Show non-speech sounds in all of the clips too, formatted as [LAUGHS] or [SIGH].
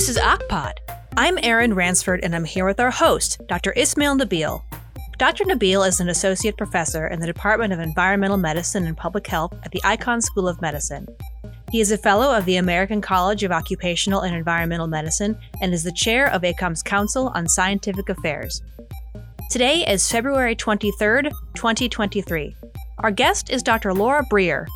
This is Akpod. I'm Erin Ransford, and I'm here with our host, Dr. Ismail Nabeel. Dr. Nabeel is an associate professor in the Department of Environmental Medicine and Public Health at the Icahn School of Medicine. He is a fellow of the American College of Occupational and Environmental Medicine and is the chair of ACOEM's Council on Scientific Affairs. Today is February 23rd, 2023. Our guest is Dr. Laura Breeher.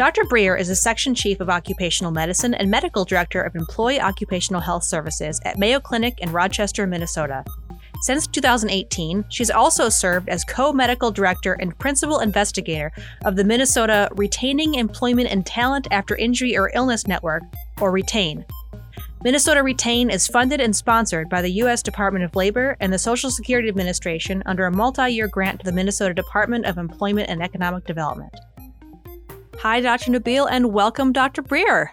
Dr. Breeher is a section chief of occupational medicine and medical director of employee occupational health services at Mayo Clinic in Rochester, Minnesota. Since 2018, she's also served as co medical director and principal investigator of the Minnesota Retaining Employment and Talent After Injury or Illness Network, or RETAIN. Minnesota Retain is funded and sponsored by the U.S. Department of Labor and the Social Security Administration under a multi year grant to the Minnesota Department of Employment and Economic Development. Hi, Dr. Nabeel, and welcome, Dr. Breeher.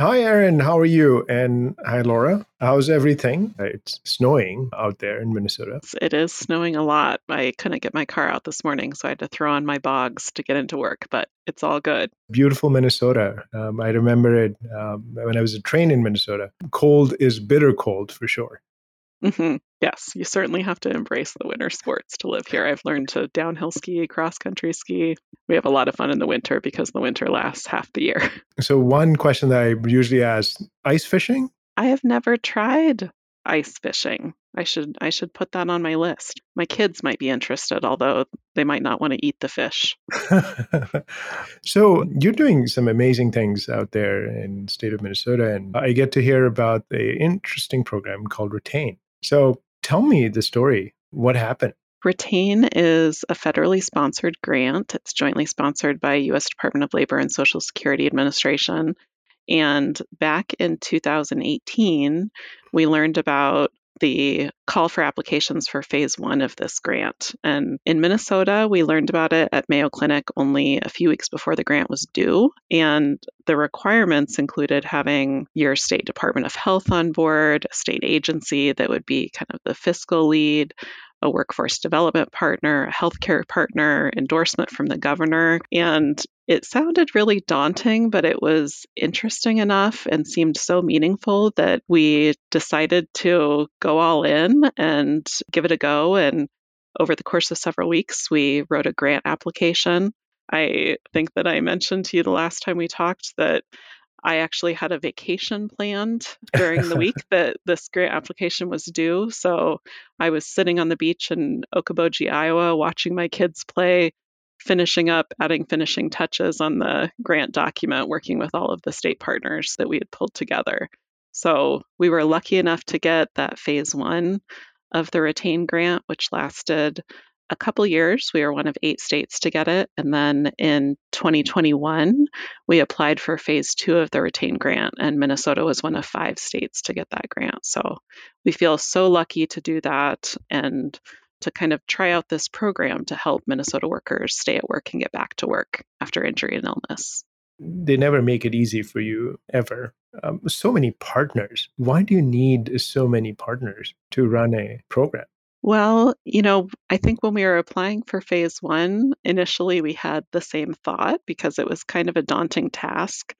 Hi, Erin. How are you? And hi, Laura. How's everything? It's snowing out there in Minnesota. It is snowing a lot. I couldn't get my car out this morning, so I had to throw on my bogs to get into work, but it's all good. Beautiful Minnesota. Um, I remember it um, when I was a train in Minnesota. Cold is bitter cold for sure. Mm-hmm. Yes, you certainly have to embrace the winter sports to live here. I've learned to downhill ski, cross country ski. We have a lot of fun in the winter because the winter lasts half the year. [LAUGHS] So, one question that I usually ask ice fishing? I have never tried ice fishing. I should I should put that on my list. My kids might be interested, although they might not want to eat the fish. [LAUGHS] so you're doing some amazing things out there in the state of Minnesota, and I get to hear about the interesting program called Retain. So tell me the story. What happened? Retain is a federally sponsored grant. It's jointly sponsored by U.S. Department of Labor and Social Security Administration. And back in 2018, we learned about the call for applications for phase one of this grant. And in Minnesota, we learned about it at Mayo Clinic only a few weeks before the grant was due. And the requirements included having your state Department of Health on board, a state agency that would be kind of the fiscal lead, a workforce development partner, a healthcare partner, endorsement from the governor. And it sounded really daunting, but it was interesting enough and seemed so meaningful that we decided to go all in and give it a go. And over the course of several weeks, we wrote a grant application. I think that I mentioned to you the last time we talked that I actually had a vacation planned during the week [LAUGHS] that this grant application was due. So I was sitting on the beach in Okoboji, Iowa, watching my kids play, finishing up, adding finishing touches on the grant document, working with all of the state partners that we had pulled together. So we were lucky enough to get that phase one of the retain grant, which lasted a couple years. We were one of eight states to get it. And then in 2021, we applied for phase two of the retain grant, and Minnesota was one of five states to get that grant. So we feel so lucky to do that and to kind of try out this program to help Minnesota workers stay at work and get back to work after injury and illness. They never make it easy for you ever. Um, so many partners. Why do you need so many partners to run a program? Well, you know, I think when we were applying for phase one, initially we had the same thought because it was kind of a daunting task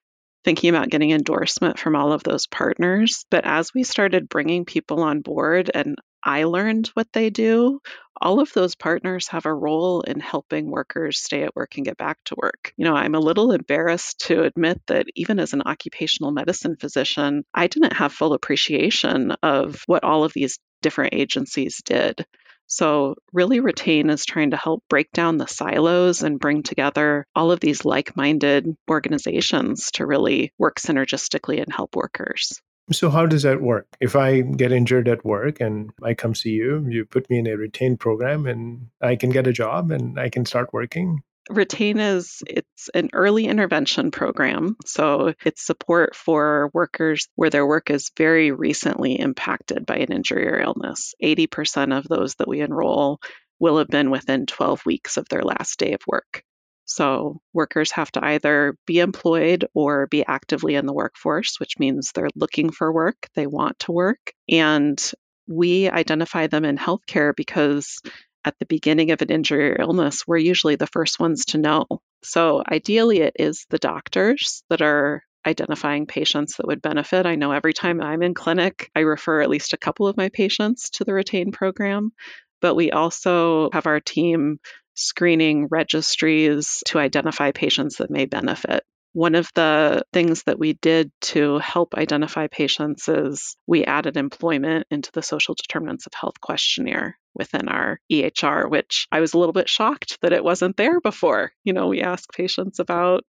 thinking about getting endorsement from all of those partners. But as we started bringing people on board and I learned what they do, all of those partners have a role in helping workers stay at work and get back to work. You know, I'm a little embarrassed to admit that even as an occupational medicine physician, I didn't have full appreciation of what all of these different agencies did. So, really, Retain is trying to help break down the silos and bring together all of these like minded organizations to really work synergistically and help workers. So, how does that work? If I get injured at work and I come see you, you put me in a Retain program and I can get a job and I can start working. Retain is it's an early intervention program. So it's support for workers where their work is very recently impacted by an injury or illness. 80% of those that we enroll will have been within 12 weeks of their last day of work. So workers have to either be employed or be actively in the workforce, which means they're looking for work, they want to work. And we identify them in healthcare because at the beginning of an injury or illness, we're usually the first ones to know. So, ideally, it is the doctors that are identifying patients that would benefit. I know every time I'm in clinic, I refer at least a couple of my patients to the Retain program, but we also have our team screening registries to identify patients that may benefit. One of the things that we did to help identify patients is we added employment into the social determinants of health questionnaire within our EHR, which I was a little bit shocked that it wasn't there before. You know, we ask patients about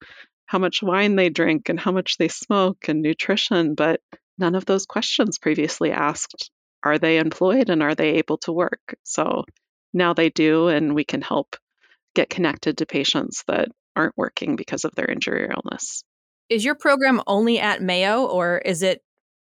how much wine they drink and how much they smoke and nutrition, but none of those questions previously asked are they employed and are they able to work? So now they do, and we can help get connected to patients that aren't working because of their injury or illness. Is your program only at Mayo or is it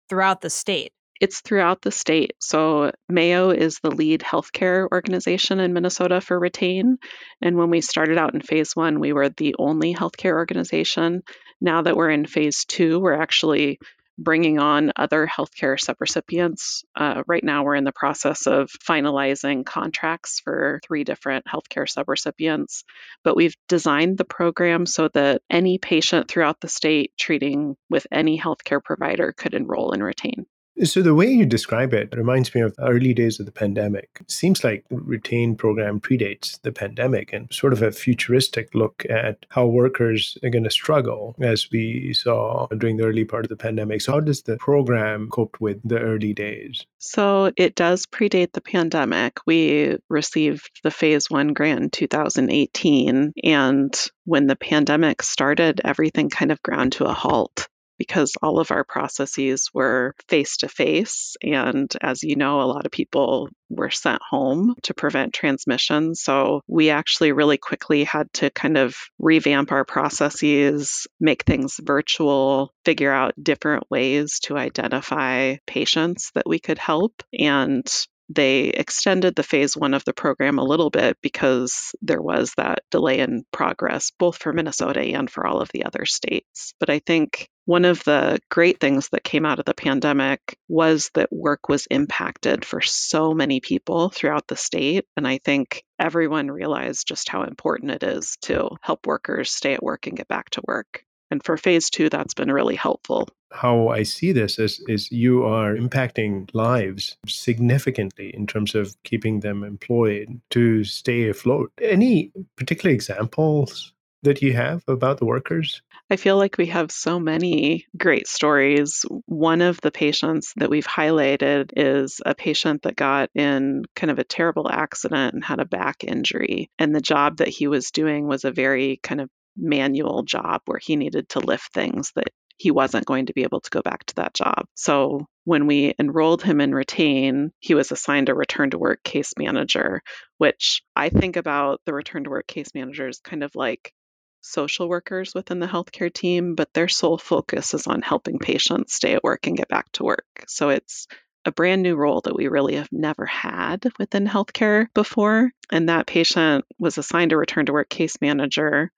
throughout the state? It's throughout the state. So, Mayo is the lead healthcare organization in Minnesota for Retain. And when we started out in phase one, we were the only healthcare organization. Now that we're in phase two, we're actually bringing on other healthcare subrecipients. Uh, right now, we're in the process of finalizing contracts for three different healthcare subrecipients, but we've designed the program so that any patient throughout the state treating with any healthcare provider could enroll and retain. So the way you describe it reminds me of early days of the pandemic. It seems like retain program predates the pandemic and sort of a futuristic look at how workers are going to struggle as we saw during the early part of the pandemic. So how does the program cope with the early days? So it does predate the pandemic. We received the phase 1 grant in 2018 and when the pandemic started everything kind of ground to a halt because all of our processes were face to face. And as you know, a lot of people were sent home to prevent transmission. So we actually really quickly had to kind of revamp our processes, make things virtual, figure out different ways to identify patients that we could help. And they extended the phase one of the program a little bit because there was that delay in progress, both for Minnesota and for all of the other states. But I think one of the great things that came out of the pandemic was that work was impacted for so many people throughout the state. And I think everyone realized just how important it is to help workers stay at work and get back to work. And for phase two, that's been really helpful. How I see this is, is you are impacting lives significantly in terms of keeping them employed to stay afloat. Any particular examples that you have about the workers? I feel like we have so many great stories. One of the patients that we've highlighted is a patient that got in kind of a terrible accident and had a back injury. And the job that he was doing was a very kind of manual job where he needed to lift things that he wasn't going to be able to go back to that job. So when we enrolled him in Retain, he was assigned a return to work case manager, which I think about the return to work case managers kind of like social workers within the healthcare team, but their sole focus is on helping patients stay at work and get back to work. So it's a brand new role that we really have never had within healthcare before. And that patient was assigned a return to work case manager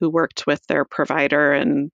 who worked with their provider and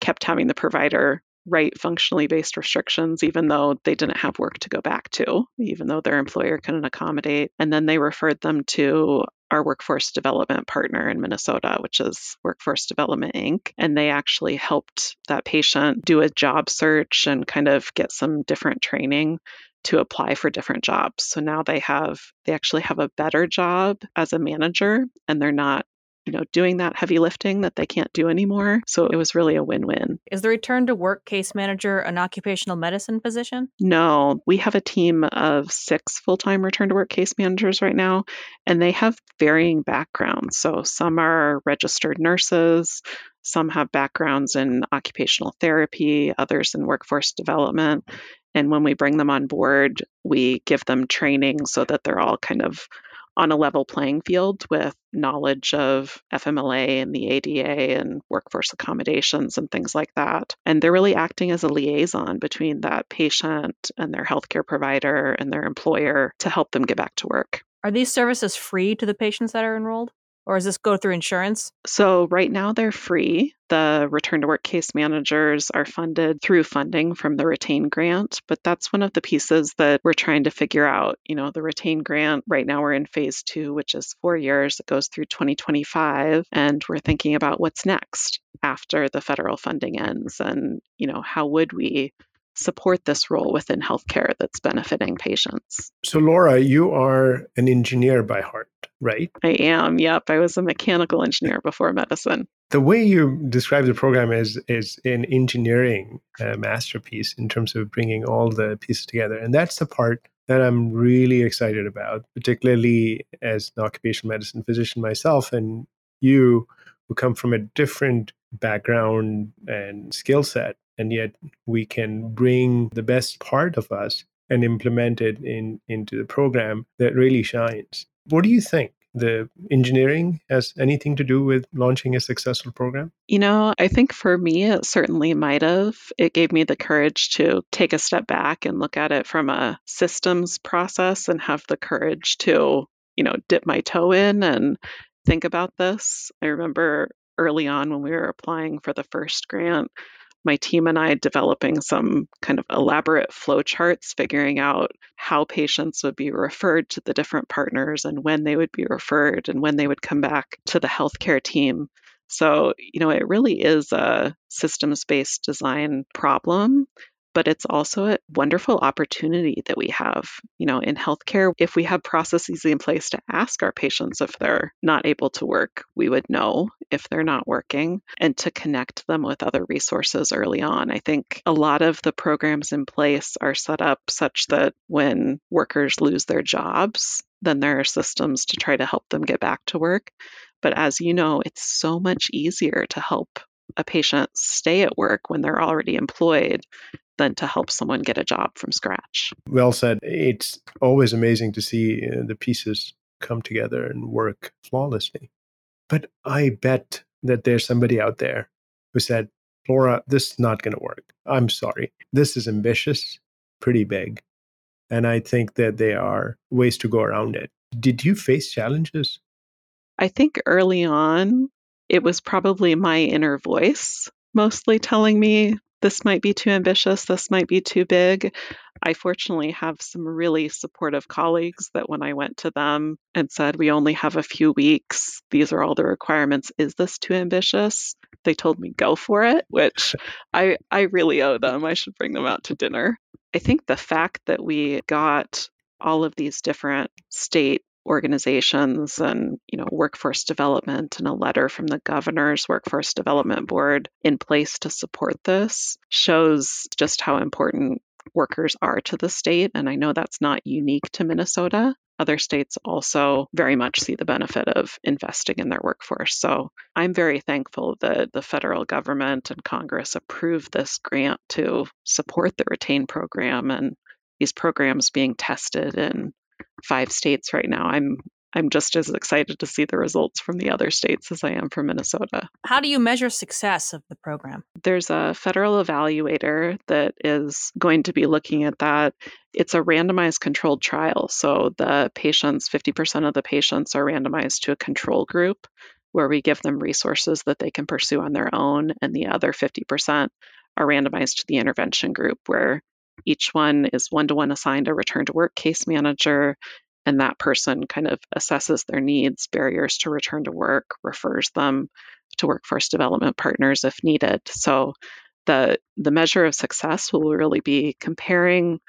kept having the provider write functionally based restrictions, even though they didn't have work to go back to, even though their employer couldn't accommodate. And then they referred them to our workforce development partner in Minnesota, which is Workforce Development Inc. And they actually helped that patient do a job search and kind of get some different training to apply for different jobs. So now they have they actually have a better job as a manager and they're not you know, doing that heavy lifting that they can't do anymore. So it was really a win win. Is the return to work case manager an occupational medicine position? No, we have a team of six full time return to work case managers right now, and they have varying backgrounds. So some are registered nurses, some have backgrounds in occupational therapy, others in workforce development. And when we bring them on board, we give them training so that they're all kind of on a level playing field with knowledge of FMLA and the ADA and workforce accommodations and things like that. And they're really acting as a liaison between that patient and their healthcare provider and their employer to help them get back to work. Are these services free to the patients that are enrolled? Or does this go through insurance? So, right now they're free. The return to work case managers are funded through funding from the Retain grant, but that's one of the pieces that we're trying to figure out. You know, the Retain grant, right now we're in phase two, which is four years. It goes through 2025, and we're thinking about what's next after the federal funding ends and you know how would we support this role within healthcare that's benefiting patients. So, Laura, you are an engineer by heart, right? I am. Yep. I was a mechanical engineer before medicine. The way you describe the program is is an engineering uh, masterpiece in terms of bringing all the pieces together, and that's the part that I'm really excited about, particularly as an occupational medicine physician myself, and you who come from a different background and skill set and yet we can bring the best part of us and implement it in into the program that really shines what do you think the engineering has anything to do with launching a successful program? You know, I think for me, it certainly might have. It gave me the courage to take a step back and look at it from a systems process and have the courage to, you know, dip my toe in and think about this. I remember early on when we were applying for the first grant, my team and I developing some kind of elaborate flowcharts, figuring out how patients would be referred to the different partners and when they would be referred and when they would come back to the healthcare team. So, you know, it really is a systems based design problem but it's also a wonderful opportunity that we have. You know, in healthcare, if we have processes in place to ask our patients if they're not able to work, we would know if they're not working and to connect them with other resources early on. I think a lot of the programs in place are set up such that when workers lose their jobs, then there are systems to try to help them get back to work. But as you know, it's so much easier to help a patient stay at work when they're already employed than to help someone get a job from scratch. Well said. It's always amazing to see uh, the pieces come together and work flawlessly. But I bet that there's somebody out there who said, Laura, this is not going to work. I'm sorry. This is ambitious, pretty big. And I think that there are ways to go around it. Did you face challenges? I think early on, it was probably my inner voice mostly telling me this might be too ambitious, this might be too big. I fortunately have some really supportive colleagues that when I went to them and said, We only have a few weeks, these are all the requirements, is this too ambitious? They told me, Go for it, which [LAUGHS] I, I really owe them. I should bring them out to dinner. I think the fact that we got all of these different state organizations and you know workforce development and a letter from the governor's workforce development board in place to support this shows just how important workers are to the state and i know that's not unique to minnesota other states also very much see the benefit of investing in their workforce. So I'm very thankful that the federal government and Congress approved this grant to support the retain program and these programs being tested in five states right now. I'm I'm just as excited to see the results from the other states as I am from Minnesota. How do you measure success of the program? There's a federal evaluator that is going to be looking at that. It's a randomized controlled trial. So the patients, 50% of the patients are randomized to a control group where we give them resources that they can pursue on their own, and the other 50% are randomized to the intervention group where each one is one to one assigned a return to work case manager, and that person kind of assesses their needs, barriers to return to work, refers them to workforce development partners if needed. So the the measure of success will really be comparing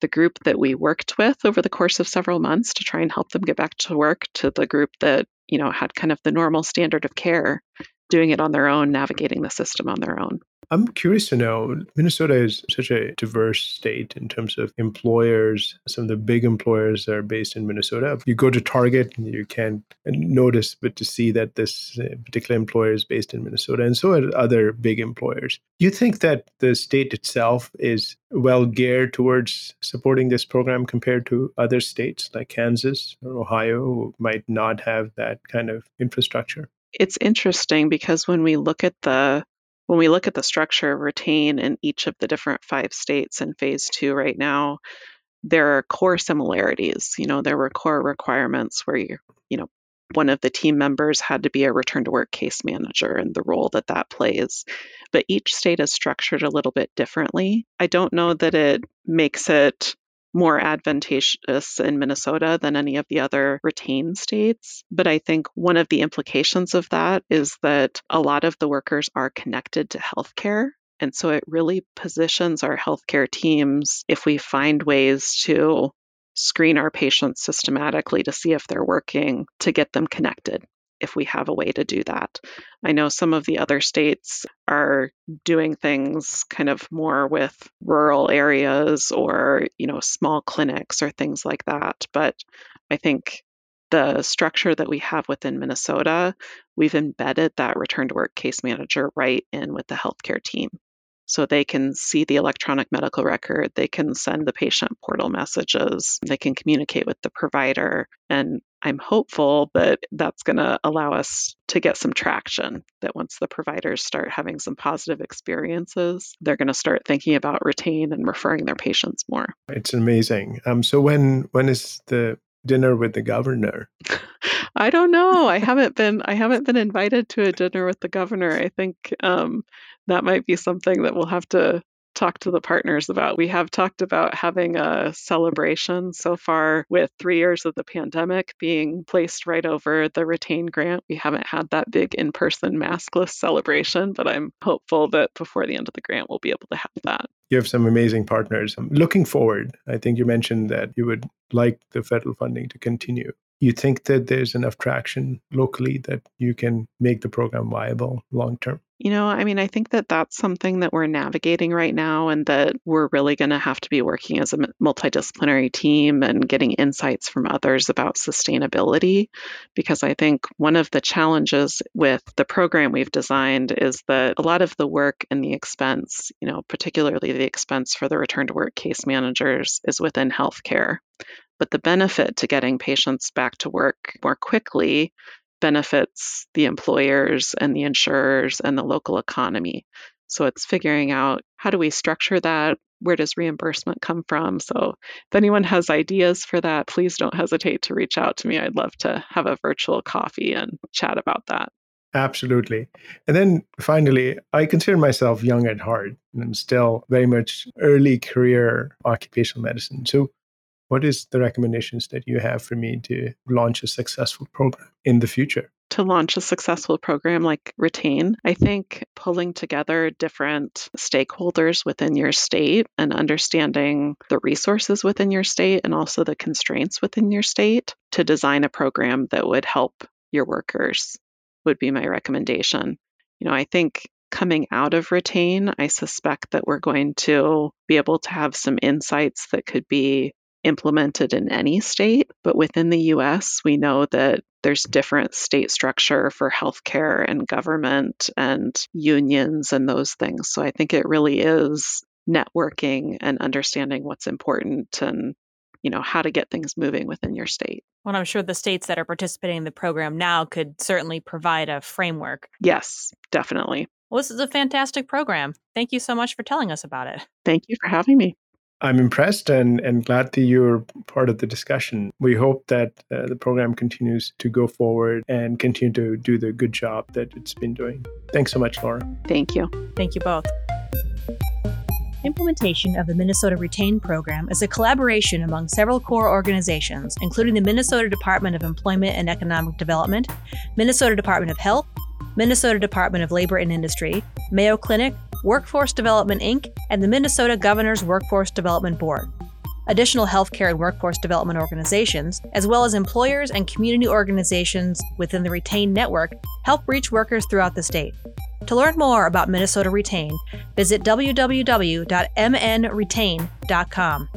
the group that we worked with over the course of several months to try and help them get back to work to the group that you know had kind of the normal standard of care doing it on their own navigating the system on their own I'm curious to know Minnesota is such a diverse state in terms of employers. Some of the big employers are based in Minnesota. You go to Target and you can notice, but to see that this uh, particular employer is based in Minnesota, and so are other big employers. You think that the state itself is well geared towards supporting this program compared to other states like Kansas or Ohio, who might not have that kind of infrastructure? It's interesting because when we look at the when we look at the structure of retain in each of the different five states in phase two right now, there are core similarities. You know, there were core requirements where you, you know, one of the team members had to be a return to work case manager and the role that that plays. But each state is structured a little bit differently. I don't know that it makes it more advantageous in Minnesota than any of the other retain states. But I think one of the implications of that is that a lot of the workers are connected to healthcare. And so it really positions our healthcare teams if we find ways to screen our patients systematically to see if they're working to get them connected if we have a way to do that. I know some of the other states are doing things kind of more with rural areas or, you know, small clinics or things like that, but I think the structure that we have within Minnesota, we've embedded that return to work case manager right in with the healthcare team so they can see the electronic medical record, they can send the patient portal messages, they can communicate with the provider. And I'm hopeful that that's going to allow us to get some traction. That once the providers start having some positive experiences, they're going to start thinking about retain and referring their patients more. It's amazing. Um, so when when is the dinner with the governor? [LAUGHS] I don't know. I haven't been I haven't been invited to a dinner with the governor. I think um, that might be something that we'll have to talk to the partners about. We have talked about having a celebration so far with three years of the pandemic being placed right over the retain grant. We haven't had that big in person maskless celebration, but I'm hopeful that before the end of the grant, we'll be able to have that. You have some amazing partners. I'm looking forward, I think you mentioned that you would like the federal funding to continue you think that there's enough traction locally that you can make the program viable long term? You know, I mean, I think that that's something that we're navigating right now, and that we're really going to have to be working as a multidisciplinary team and getting insights from others about sustainability. Because I think one of the challenges with the program we've designed is that a lot of the work and the expense, you know, particularly the expense for the return to work case managers, is within healthcare. But the benefit to getting patients back to work more quickly benefits the employers and the insurers and the local economy. So it's figuring out how do we structure that? Where does reimbursement come from? So if anyone has ideas for that, please don't hesitate to reach out to me. I'd love to have a virtual coffee and chat about that. Absolutely. And then finally, I consider myself young at heart and I'm still very much early career occupational medicine. So what is the recommendations that you have for me to launch a successful program in the future? To launch a successful program like Retain, I think pulling together different stakeholders within your state and understanding the resources within your state and also the constraints within your state to design a program that would help your workers would be my recommendation. You know, I think coming out of Retain, I suspect that we're going to be able to have some insights that could be implemented in any state, but within the US, we know that there's different state structure for healthcare and government and unions and those things. So I think it really is networking and understanding what's important and you know how to get things moving within your state. Well, I'm sure the states that are participating in the program now could certainly provide a framework. Yes, definitely. Well, this is a fantastic program. Thank you so much for telling us about it. Thank you for having me. I'm impressed and, and glad that you're part of the discussion. We hope that uh, the program continues to go forward and continue to do the good job that it's been doing. Thanks so much, Laura. Thank you. Thank you both. Implementation of the Minnesota Retain program is a collaboration among several core organizations, including the Minnesota Department of Employment and Economic Development, Minnesota Department of Health, Minnesota Department of Labor and Industry, Mayo Clinic, Workforce Development Inc., and the Minnesota Governor's Workforce Development Board. Additional healthcare and workforce development organizations, as well as employers and community organizations within the Retain network, help reach workers throughout the state. To learn more about Minnesota Retain, visit www.mnretain.com.